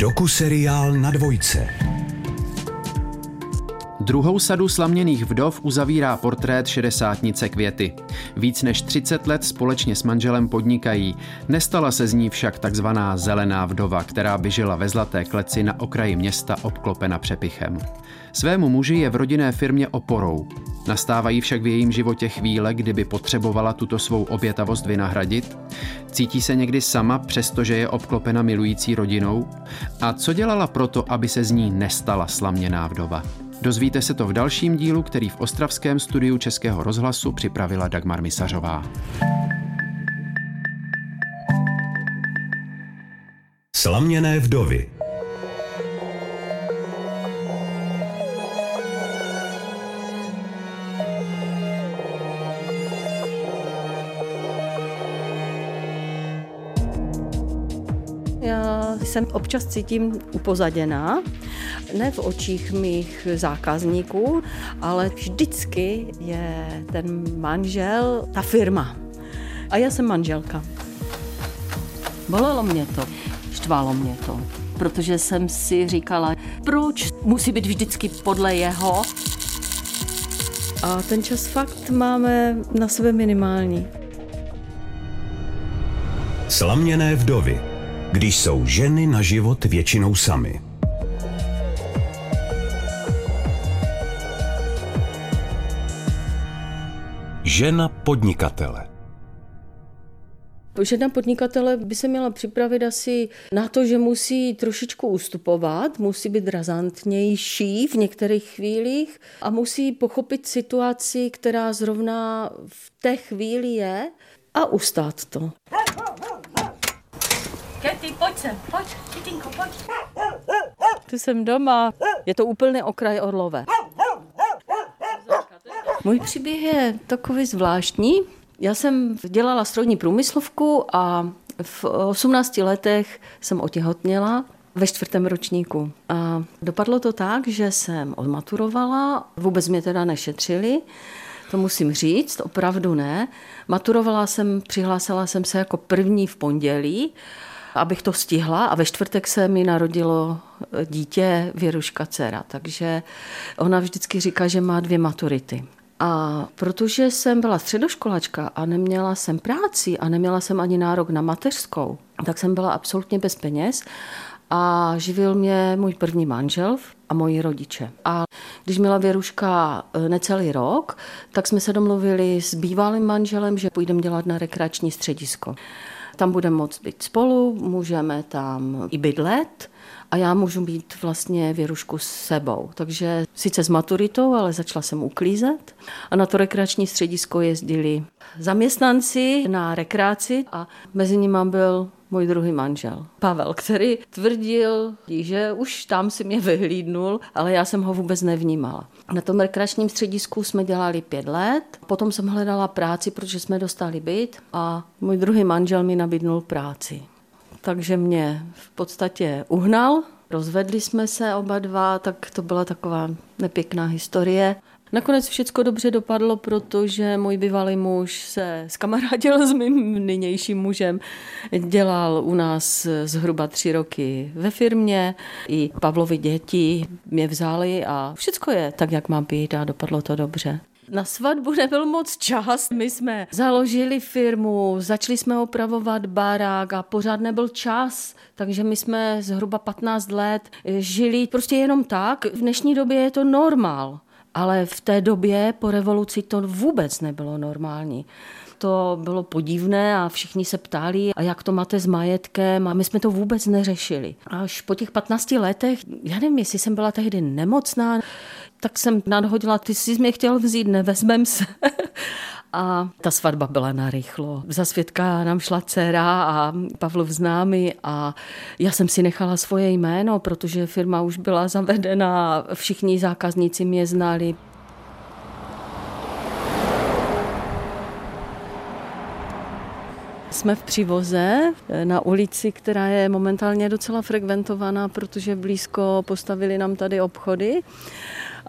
Doku-seriál na dvojce. Druhou sadu slaměných vdov uzavírá portrét šedesátnice Květy. Víc než 30 let společně s manželem podnikají. Nestala se z ní však takzvaná zelená vdova, která by žila ve zlaté kleci na okraji města obklopena přepichem. Svému muži je v rodinné firmě oporou. Nastávají však v jejím životě chvíle, kdyby potřebovala tuto svou obětavost vynahradit? Cítí se někdy sama, přestože je obklopena milující rodinou? A co dělala proto, aby se z ní nestala slaměná vdova? Dozvíte se to v dalším dílu, který v ostravském studiu Českého rozhlasu připravila Dagmar Misařová. Slaměné vdovy jsem občas cítím upozaděná, ne v očích mých zákazníků, ale vždycky je ten manžel ta firma. A já jsem manželka. Bolelo mě to, štvalo mě to, protože jsem si říkala, proč musí být vždycky podle jeho. A ten čas fakt máme na sebe minimální. Slaměné vdovy. Když jsou ženy na život většinou samy. Žena podnikatele. Žena podnikatele by se měla připravit asi na to, že musí trošičku ustupovat, musí být razantnější v některých chvílích a musí pochopit situaci, která zrovna v té chvíli je a ustát to. Kety, pojď sem, pojď, Kytinko, pojď. Tu jsem doma. Je to úplný okraj Orlové. Můj příběh je takový zvláštní. Já jsem dělala strojní průmyslovku a v 18 letech jsem otěhotněla ve čtvrtém ročníku. A dopadlo to tak, že jsem odmaturovala, vůbec mě teda nešetřili, to musím říct, opravdu ne. Maturovala jsem, přihlásila jsem se jako první v pondělí, abych to stihla a ve čtvrtek se mi narodilo dítě Věruška dcera, takže ona vždycky říká, že má dvě maturity. A protože jsem byla středoškolačka a neměla jsem práci a neměla jsem ani nárok na mateřskou, tak jsem byla absolutně bez peněz a živil mě můj první manžel a moji rodiče. A když měla Věruška e, necelý rok, tak jsme se domluvili s bývalým manželem, že půjdeme dělat na rekreační středisko. Tam budeme moct být spolu, můžeme tam i bydlet a já můžu být vlastně Věrušku s sebou. Takže sice s maturitou, ale začala jsem uklízet a na to rekreační středisko jezdili zaměstnanci na rekreaci a mezi nimi byl můj druhý manžel, Pavel, který tvrdil, že už tam si mě vyhlídnul, ale já jsem ho vůbec nevnímala. Na tom rekreačním středisku jsme dělali pět let, potom jsem hledala práci, protože jsme dostali byt a můj druhý manžel mi nabídnul práci. Takže mě v podstatě uhnal, rozvedli jsme se oba dva, tak to byla taková nepěkná historie. Nakonec všechno dobře dopadlo, protože můj bývalý muž se skamarádil s mým nynějším mužem. Dělal u nás zhruba tři roky ve firmě. I Pavlovi děti mě vzali a všechno je tak, jak má být a dopadlo to dobře. Na svatbu nebyl moc čas. My jsme založili firmu, začali jsme opravovat barák a pořád nebyl čas. Takže my jsme zhruba 15 let žili prostě jenom tak. V dnešní době je to normál. Ale v té době po revoluci to vůbec nebylo normální to bylo podivné a všichni se ptali, a jak to máte s majetkem a my jsme to vůbec neřešili. Až po těch 15 letech, já nevím, jestli jsem byla tehdy nemocná, tak jsem nadhodila, ty jsi mě chtěl vzít, nevezmem se. A ta svatba byla narychlo. Za svědka nám šla dcera a Pavlov známý a já jsem si nechala svoje jméno, protože firma už byla zavedena, všichni zákazníci mě znali. Jsme v Přivoze na ulici, která je momentálně docela frekventovaná, protože blízko postavili nám tady obchody.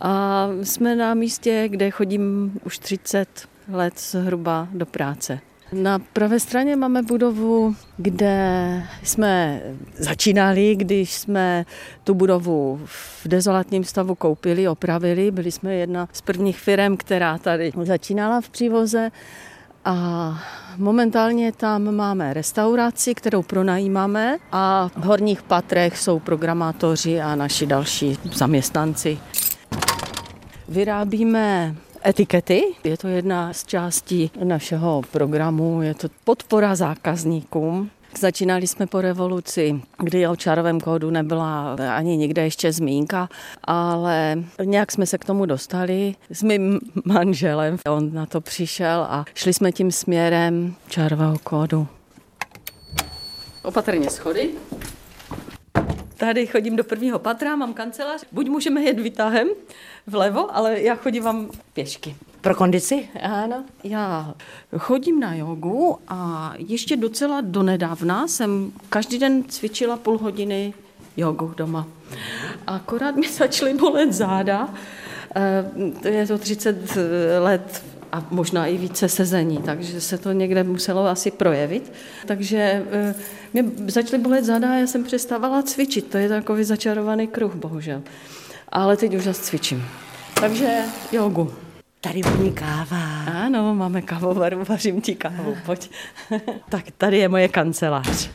A jsme na místě, kde chodím už 30 let zhruba do práce. Na pravé straně máme budovu, kde jsme začínali, když jsme tu budovu v dezolátním stavu koupili, opravili. Byli jsme jedna z prvních firm, která tady začínala v přívoze. A momentálně tam máme restauraci, kterou pronajímáme a v horních patrech jsou programátoři a naši další zaměstnanci. Vyrábíme etikety. Je to jedna z částí našeho programu, je to podpora zákazníkům. Začínali jsme po revoluci, kdy o čarovém kódu nebyla ani nikde ještě zmínka, ale nějak jsme se k tomu dostali s mým manželem. On na to přišel a šli jsme tím směrem čarového kódu. Opatrně schody. Tady chodím do prvního patra, mám kancelář. Buď můžeme jet vytahem vlevo, ale já chodím vám pěšky. Pro kondici? Ano. Já chodím na jogu a ještě docela donedávna jsem každý den cvičila půl hodiny jogu doma. Akorát mi začaly bolet záda. Eh, je to 30 let a možná i více sezení, takže se to někde muselo asi projevit. Takže eh, mě začaly bolet záda a já jsem přestávala cvičit. To je takový začarovaný kruh, bohužel. Ale teď už zase cvičím. Takže jogu. Tady voní káva. Ano, máme kávovaru, vařím ti kávu, pojď. tak tady je moje kancelář.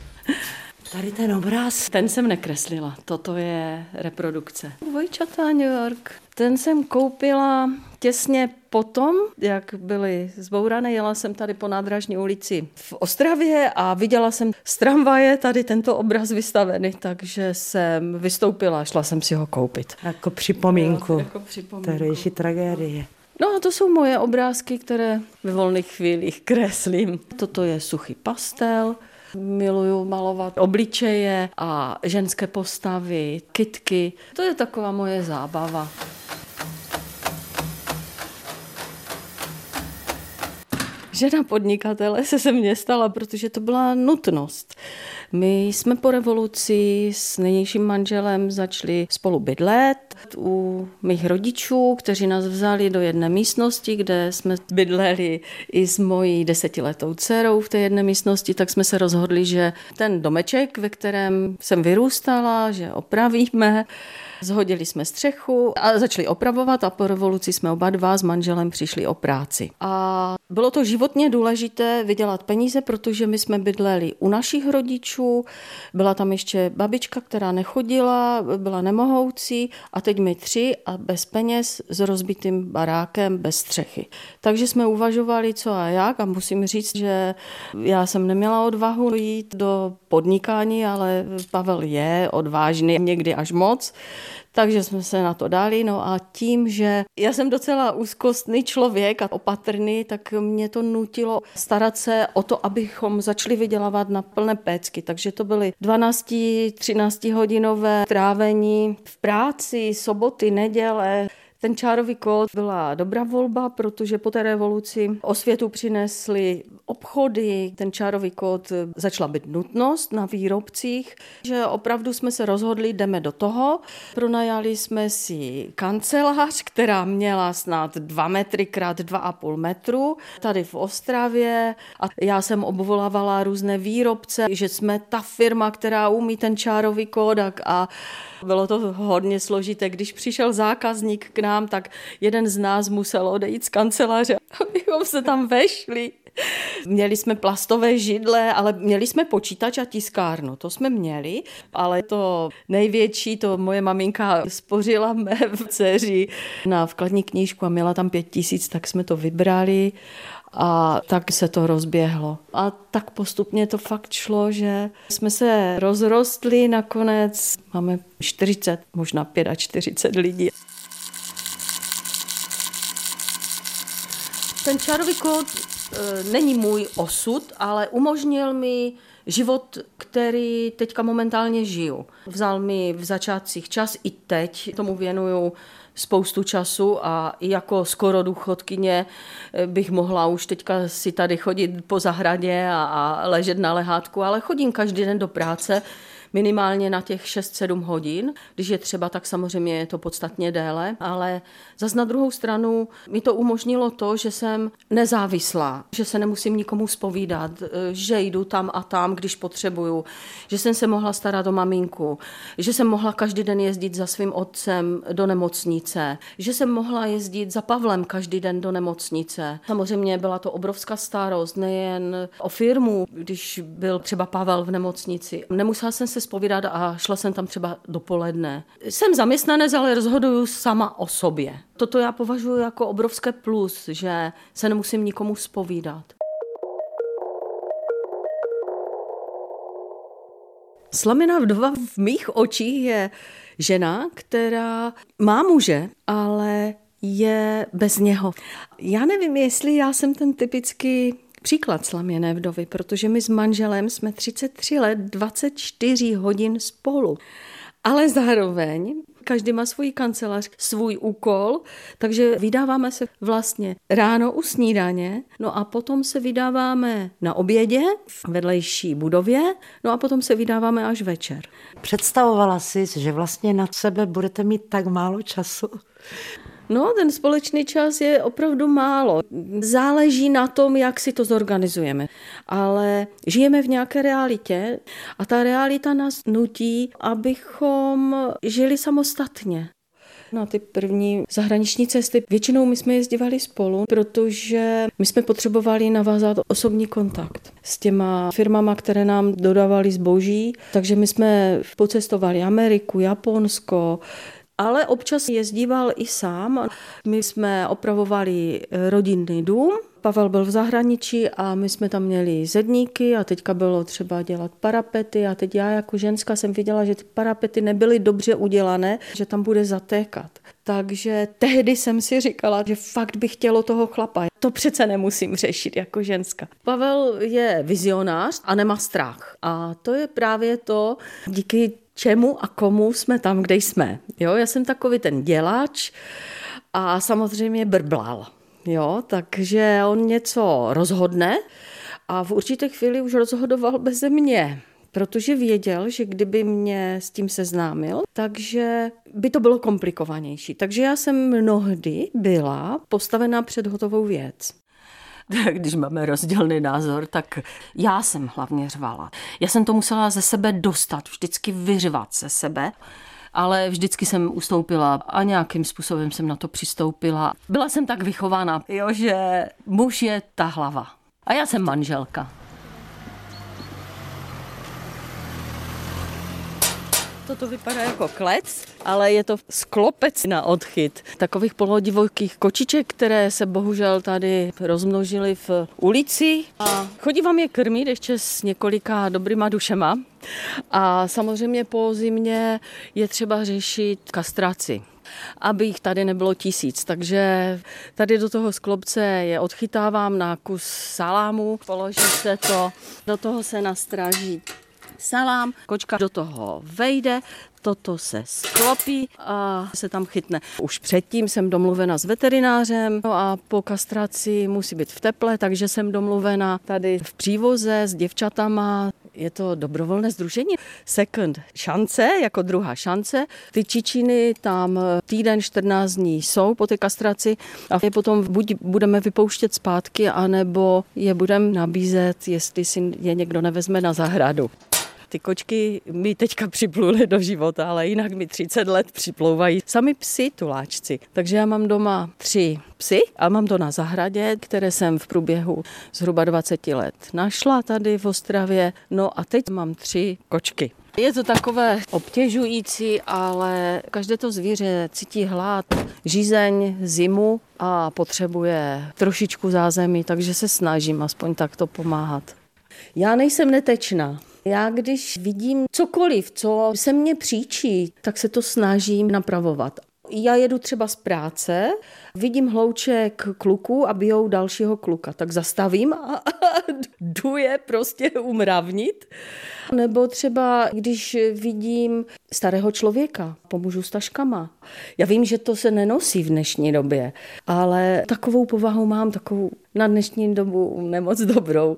Tady ten obraz. Ten jsem nekreslila, toto je reprodukce. Vojčata New York. Ten jsem koupila těsně potom, jak byly zbourané. Jela jsem tady po nádražní ulici v Ostravě a viděla jsem z tramvaje tady tento obraz vystavený, takže jsem vystoupila, šla jsem si ho koupit. Jako připomínku. Jako připomínku. Tehdejší tragédie. No a to jsou moje obrázky, které ve volných chvílích kreslím. Toto je suchý pastel, Miluju malovat obličeje a ženské postavy, kitky. To je taková moje zábava. Žena podnikatele se se mně stala, protože to byla nutnost. My jsme po revoluci s nejnějším manželem začali spolu bydlet u mých rodičů, kteří nás vzali do jedné místnosti, kde jsme bydleli i s mojí desetiletou dcerou v té jedné místnosti, tak jsme se rozhodli, že ten domeček, ve kterém jsem vyrůstala, že opravíme, Zhodili jsme střechu a začali opravovat a po revoluci jsme oba dva s manželem přišli o práci. A bylo to životně důležité vydělat peníze, protože my jsme bydleli u našich rodičů, byla tam ještě babička, která nechodila, byla nemohoucí a teď my tři a bez peněz s rozbitým barákem bez střechy. Takže jsme uvažovali, co a jak a musím říct, že já jsem neměla odvahu jít do podnikání, ale Pavel je odvážný, někdy až moc. Takže jsme se na to dali, no a tím, že já jsem docela úzkostný člověk a opatrný, tak mě to nutilo starat se o to, abychom začali vydělávat na plné pécky. Takže to byly 12-13 hodinové trávení v práci, soboty, neděle, ten čárový kód byla dobrá volba, protože po té revoluci osvětu přinesly obchody, ten čárový kód začala být nutnost na výrobcích, že opravdu jsme se rozhodli, jdeme do toho. Pronajali jsme si kancelář, která měla snad 2 metry krát 2,5 metru tady v Ostravě a já jsem obvolávala různé výrobce, že jsme ta firma, která umí ten čárový kód a bylo to hodně složité. Když přišel zákazník k nám, tak jeden z nás musel odejít z kanceláře, abychom se tam vešli. Měli jsme plastové židle, ale měli jsme počítač a tiskárnu, to jsme měli, ale to největší, to moje maminka spořila mé dceři na vkladní knížku a měla tam pět tisíc, tak jsme to vybrali a tak se to rozběhlo. A tak postupně to fakt šlo, že jsme se rozrostli nakonec. Máme 40, možná 45 lidí. Ten čarový kód e, není můj osud, ale umožnil mi život, který teďka momentálně žiju. Vzal mi v začátcích čas i teď, tomu věnuju spoustu času a jako skoro důchodkyně eh, bych mohla už teďka si tady chodit po zahradě a, a ležet na lehátku, ale chodím každý den do práce. Minimálně na těch 6-7 hodin. Když je třeba, tak samozřejmě je to podstatně déle, ale zas na druhou stranu mi to umožnilo to, že jsem nezávislá, že se nemusím nikomu spovídat, že jdu tam a tam, když potřebuju, že jsem se mohla starat o maminku, že jsem mohla každý den jezdit za svým otcem do nemocnice, že jsem mohla jezdit za Pavlem každý den do nemocnice. Samozřejmě byla to obrovská starost, nejen o firmu, když byl třeba Pavel v nemocnici. Nemusela jsem se spovídat a šla jsem tam třeba dopoledne. Jsem zaměstnanec, ale rozhoduju sama o sobě. Toto já považuji jako obrovské plus, že se nemusím nikomu spovídat. Slamená vdova v mých očích je žena, která má muže, ale je bez něho. Já nevím, jestli já jsem ten typický příklad slaměné vdovy, protože my s manželem jsme 33 let, 24 hodin spolu. Ale zároveň každý má svůj kancelář, svůj úkol, takže vydáváme se vlastně ráno u snídaně, no a potom se vydáváme na obědě v vedlejší budově, no a potom se vydáváme až večer. Představovala jsi, že vlastně na sebe budete mít tak málo času? No, ten společný čas je opravdu málo. Záleží na tom, jak si to zorganizujeme. Ale žijeme v nějaké realitě a ta realita nás nutí, abychom žili samostatně. Na ty první zahraniční cesty většinou my jsme jezdívali spolu, protože my jsme potřebovali navázat osobní kontakt s těma firmama, které nám dodávali zboží. Takže my jsme pocestovali Ameriku, Japonsko, ale občas jezdíval i sám. My jsme opravovali rodinný dům, Pavel byl v zahraničí a my jsme tam měli zedníky a teďka bylo třeba dělat parapety a teď já jako ženská jsem viděla, že ty parapety nebyly dobře udělané, že tam bude zatékat. Takže tehdy jsem si říkala, že fakt bych chtělo toho chlapa. To přece nemusím řešit jako ženská. Pavel je vizionář a nemá strach. A to je právě to, díky čemu a komu jsme tam, kde jsme. Jo, já jsem takový ten dělač a samozřejmě brblal. Jo, takže on něco rozhodne a v určité chvíli už rozhodoval bez mě protože věděl, že kdyby mě s tím seznámil, takže by to bylo komplikovanější. Takže já jsem mnohdy byla postavená před hotovou věc. když máme rozdílný názor, tak já jsem hlavně řvala. Já jsem to musela ze sebe dostat, vždycky vyřvat ze sebe ale vždycky jsem ustoupila a nějakým způsobem jsem na to přistoupila. Byla jsem tak vychována, jo, že muž je ta hlava. A já jsem manželka. Toto vypadá jako klec, ale je to sklopec na odchyt takových polodivokých kočiček, které se bohužel tady rozmnožily v ulici. A chodí vám je krmit ještě s několika dobrýma dušema. A samozřejmě po zimě je třeba řešit kastraci aby jich tady nebylo tisíc. Takže tady do toho sklopce je odchytávám na kus salámu, položí se to, do toho se nastraží salám, kočka do toho vejde, toto se sklopí a se tam chytne. Už předtím jsem domluvena s veterinářem no a po kastraci musí být v teple, takže jsem domluvena tady v přívoze s děvčatama. Je to dobrovolné združení. Second šance, jako druhá šance. Ty čičiny tam týden, 14 dní jsou po té kastraci a je potom buď budeme vypouštět zpátky, anebo je budeme nabízet, jestli si je někdo nevezme na zahradu. Ty kočky mi teďka připluly do života, ale jinak mi 30 let připlouvají sami psi tuláčci. Takže já mám doma tři psy a mám to na zahradě, které jsem v průběhu zhruba 20 let našla tady v Ostravě. No a teď mám tři kočky. Je to takové obtěžující, ale každé to zvíře cítí hlad, žízeň, zimu a potřebuje trošičku zázemí, takže se snažím aspoň takto pomáhat. Já nejsem netečná. Já když vidím cokoliv, co se mně příčí, tak se to snažím napravovat. Já jedu třeba z práce, vidím hlouček kluku a bijou dalšího kluka, tak zastavím a, a jdu je prostě umravnit. Nebo třeba, když vidím starého člověka, pomůžu s taškama. Já vím, že to se nenosí v dnešní době, ale takovou povahu mám, takovou na dnešní dobu nemoc dobrou.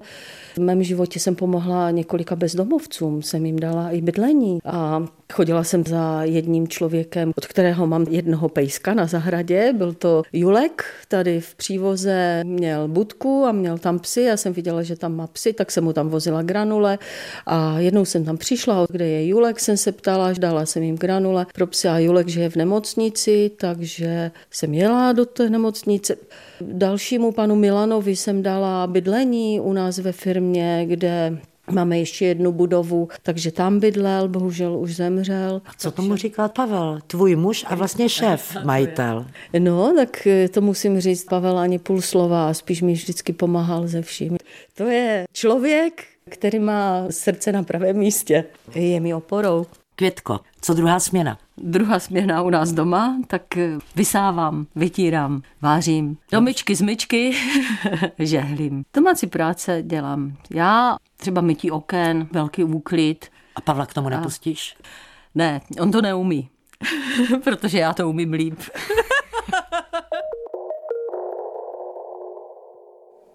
V mém životě jsem pomohla několika bezdomovcům, jsem jim dala i bydlení a chodila jsem za jedním člověkem, od kterého mám jednoho pejska na zahradě. Byl to Julek, tady v přívoze měl budku a měl tam psy. Já jsem viděla, že tam má psy, tak jsem mu tam vozila granule a jednou jsem tam přišla, kde je Julek, jsem se ptala, dala jsem jim granule pro psy a Julek, že je v nemocnici, takže jsem jela do té nemocnice. Dalšímu panu Milanovi jsem dala bydlení u nás ve firmě, kde Máme ještě jednu budovu, takže tam bydlel, bohužel už zemřel. A co tomu říkal Pavel, tvůj muž a vlastně šéf, majitel? No, tak eh, to musím říct, Pavel ani půl slova, spíš mi vždycky pomáhal ze vším. To je člověk, který má srdce na pravém místě. Je mi oporou. Květko, co druhá směna? Druhá směna u nás doma, tak eh, vysávám, vytírám, vářím. Domičky z myčky, žehlím. Domácí práce dělám. Já třeba mytí oken, velký úklid. A Pavla k tomu nepustíš? A... Ne, on to neumí, protože já to umím líp.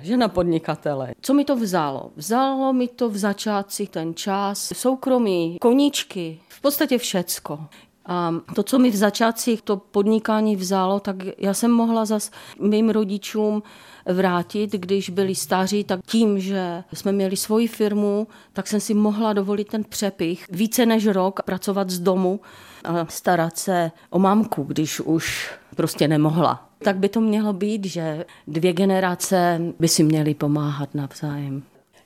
Žena podnikatele. Co mi to vzalo? Vzalo mi to v začátcích ten čas, soukromí, koníčky, v podstatě všecko. A to, co mi v začátcích to podnikání vzalo, tak já jsem mohla zas mým rodičům vrátit, když byli staří, tak tím, že jsme měli svoji firmu, tak jsem si mohla dovolit ten přepich více než rok pracovat z domu a starat se o mamku, když už prostě nemohla. Tak by to mělo být, že dvě generace by si měly pomáhat navzájem.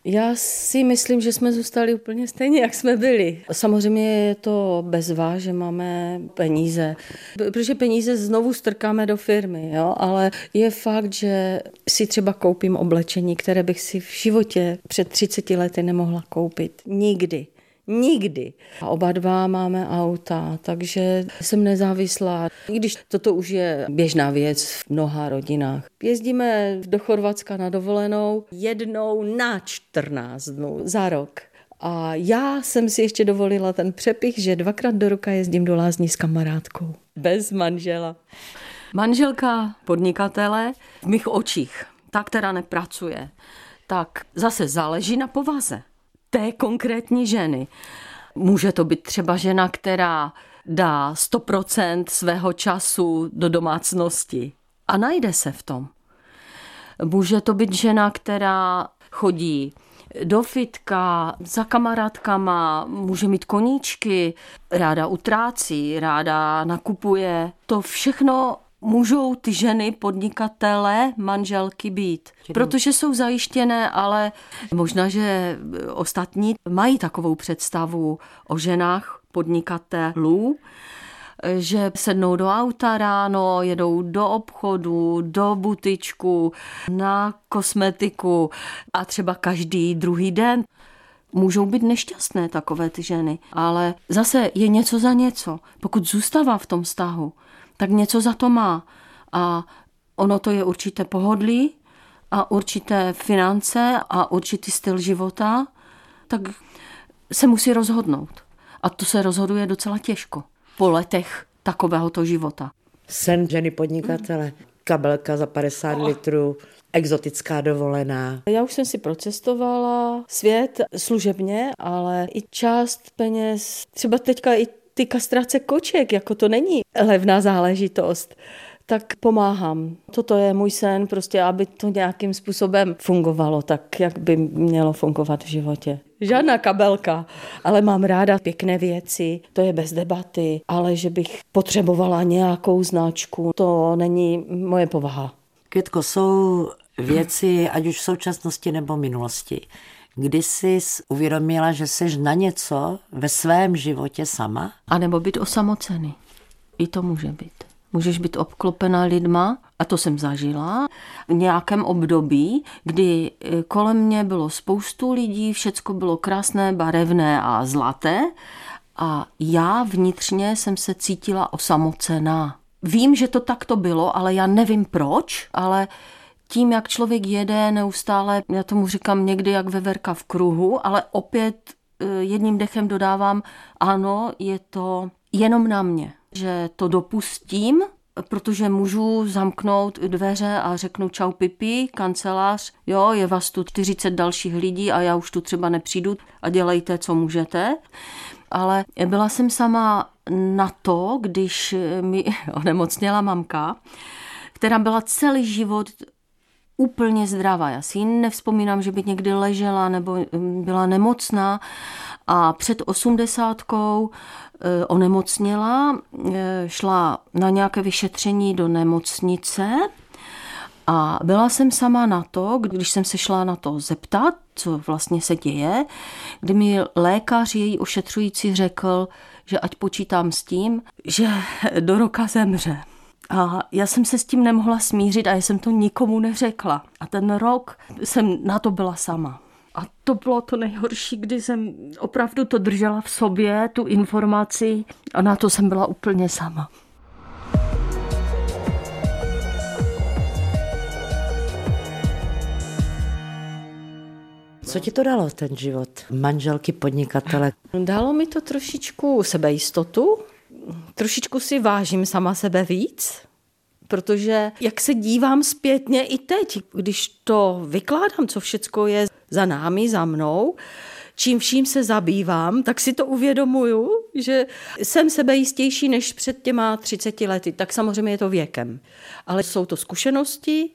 Já si myslím, že jsme zůstali úplně stejně, jak jsme byli. Samozřejmě je to bezvá, že máme peníze, protože peníze znovu strkáme do firmy, jo? ale je fakt, že si třeba koupím oblečení, které bych si v životě před 30 lety nemohla koupit. Nikdy. Nikdy. A oba dva máme auta, takže jsem nezávislá. I když toto už je běžná věc v mnoha rodinách. Jezdíme do Chorvatska na dovolenou jednou na 14 dnů za rok. A já jsem si ještě dovolila ten přepich, že dvakrát do roka jezdím do lázní s kamarádkou. Bez manžela. Manželka podnikatele v mých očích, ta, která nepracuje, tak zase záleží na povaze té konkrétní ženy. Může to být třeba žena, která dá 100% svého času do domácnosti a najde se v tom. Může to být žena, která chodí do fitka, za kamarádkama, může mít koníčky, ráda utrácí, ráda nakupuje. To všechno můžou ty ženy, podnikatele, manželky být. Protože jsou zajištěné, ale možná, že ostatní mají takovou představu o ženách podnikatelů, že sednou do auta ráno, jedou do obchodu, do butičku, na kosmetiku a třeba každý druhý den. Můžou být nešťastné takové ty ženy, ale zase je něco za něco. Pokud zůstává v tom vztahu, tak něco za to má. A ono to je určité pohodlí a určité finance a určitý styl života, tak se musí rozhodnout. A to se rozhoduje docela těžko po letech takovéhoto života. Sen ženy podnikatele, kabelka za 50 oh. litrů, exotická dovolená. Já už jsem si procestovala svět služebně, ale i část peněz, třeba teďka i ty kastrace koček, jako to není levná záležitost, tak pomáhám. Toto je můj sen, prostě aby to nějakým způsobem fungovalo tak, jak by mělo fungovat v životě. Žádná kabelka, ale mám ráda pěkné věci, to je bez debaty, ale že bych potřebovala nějakou značku, to není moje povaha. Květko, jsou věci, ať už v současnosti nebo minulosti, kdy jsi uvědomila, že jsi na něco ve svém životě sama? A nebo být osamocený. I to může být. Můžeš být obklopená lidma, a to jsem zažila, v nějakém období, kdy e, kolem mě bylo spoustu lidí, všecko bylo krásné, barevné a zlaté a já vnitřně jsem se cítila osamocená. Vím, že to takto bylo, ale já nevím proč, ale tím, jak člověk jede neustále, já tomu říkám někdy jak veverka v kruhu, ale opět eh, jedním dechem dodávám, ano, je to jenom na mě, že to dopustím, protože můžu zamknout dveře a řeknu čau pipi, kancelář, jo, je vás tu 40 dalších lidí a já už tu třeba nepřijdu a dělejte, co můžete. Ale byla jsem sama na to, když mi onemocněla mamka, která byla celý život úplně zdravá. Já si nevzpomínám, že by někdy ležela nebo mm, byla nemocná a před osmdesátkou eh, onemocněla, eh, šla na nějaké vyšetření do nemocnice a byla jsem sama na to, když jsem se šla na to zeptat, co vlastně se děje, kdy mi lékař, její ošetřující, řekl, že ať počítám s tím, že do roka zemře. A já jsem se s tím nemohla smířit a já jsem to nikomu neřekla. A ten rok jsem na to byla sama. A to bylo to nejhorší, kdy jsem opravdu to držela v sobě, tu informaci a na to jsem byla úplně sama. Co ti to dalo, ten život manželky podnikatele? Dalo mi to trošičku sebejistotu, trošičku si vážím sama sebe víc, protože jak se dívám zpětně i teď, když to vykládám, co všecko je za námi, za mnou, čím vším se zabývám, tak si to uvědomuju, že jsem sebejistější než před těma 30 lety. Tak samozřejmě je to věkem. Ale jsou to zkušenosti,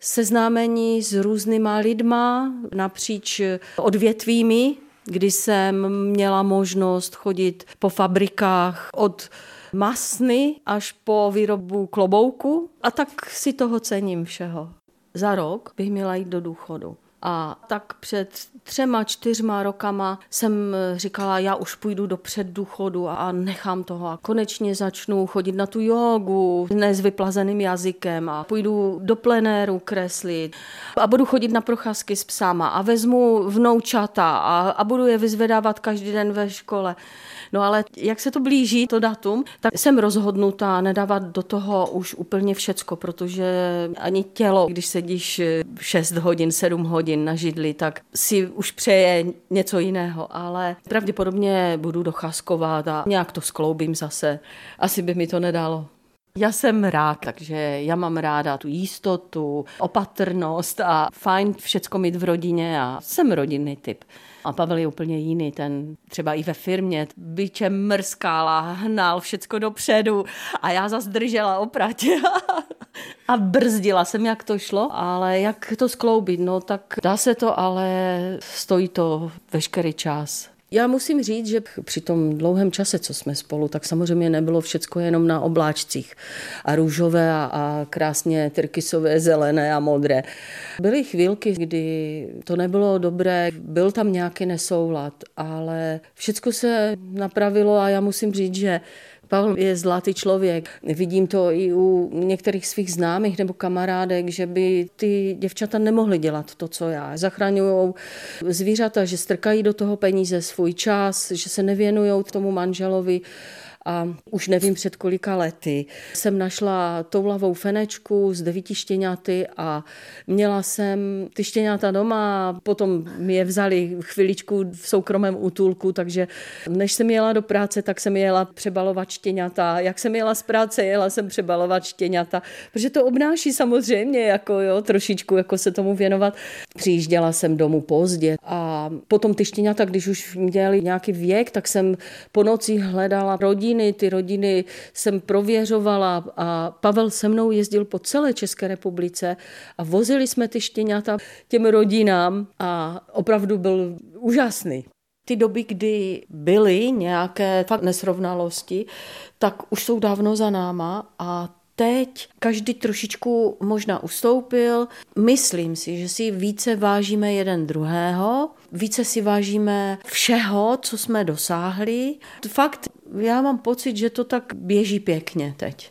seznámení s různýma lidma napříč odvětvími, kdy jsem měla možnost chodit po fabrikách od masny až po výrobu klobouku a tak si toho cením všeho. Za rok bych měla jít do důchodu. A tak před třema, čtyřma rokama jsem říkala, já už půjdu do předdůchodu a nechám toho. A konečně začnu chodit na tu jogu, ne s vyplazeným jazykem a půjdu do plenéru kreslit a budu chodit na procházky s psama a vezmu vnoučata a, a budu je vyzvedávat každý den ve škole. No ale jak se to blíží, to datum, tak jsem rozhodnutá nedávat do toho už úplně všecko, protože ani tělo, když sedíš 6 hodin, 7 hodin na židli, tak si už přeje něco jiného, ale pravděpodobně budu docházkovat a nějak to skloubím zase. Asi by mi to nedalo. Já jsem rád, takže já mám ráda tu jistotu, opatrnost a fajn všecko mít v rodině a jsem rodinný typ. A Pavel je úplně jiný, ten třeba i ve firmě byčem mrskála, hnal všecko dopředu a já zase držela opratě a brzdila jsem, jak to šlo, ale jak to skloubit, no tak dá se to, ale stojí to veškerý čas. Já musím říct, že při tom dlouhém čase, co jsme spolu, tak samozřejmě nebylo všecko jenom na obláčcích a růžové a, a krásně tyrkysové, zelené a modré. Byly chvílky, kdy to nebylo dobré, byl tam nějaký nesoulad, ale všecko se napravilo a já musím říct, že Pavel je zlatý člověk. Vidím to i u některých svých známých nebo kamarádek, že by ty děvčata nemohly dělat to, co já. Zachraňují zvířata, že strkají do toho peníze svůj čas, že se nevěnují tomu manželovi a už nevím před kolika lety jsem našla toulavou fenečku s devíti štěňaty a měla jsem ty štěňata doma potom mi je vzali chviličku v soukromém útulku, takže než jsem jela do práce, tak jsem jela přebalovat štěňata. Jak jsem jela z práce, jela jsem přebalovat štěňata, protože to obnáší samozřejmě jako jo, trošičku jako se tomu věnovat. Přijížděla jsem domů pozdě a potom ty štěňata, když už měli nějaký věk, tak jsem po noci hledala rodiny, rodiny, ty rodiny jsem prověřovala a Pavel se mnou jezdil po celé České republice a vozili jsme ty štěňata těm rodinám a opravdu byl úžasný. Ty doby, kdy byly nějaké fakt nesrovnalosti, tak už jsou dávno za náma a teď každý trošičku možná ustoupil. Myslím si, že si více vážíme jeden druhého, více si vážíme všeho, co jsme dosáhli. Fakt, já mám pocit, že to tak běží pěkně teď.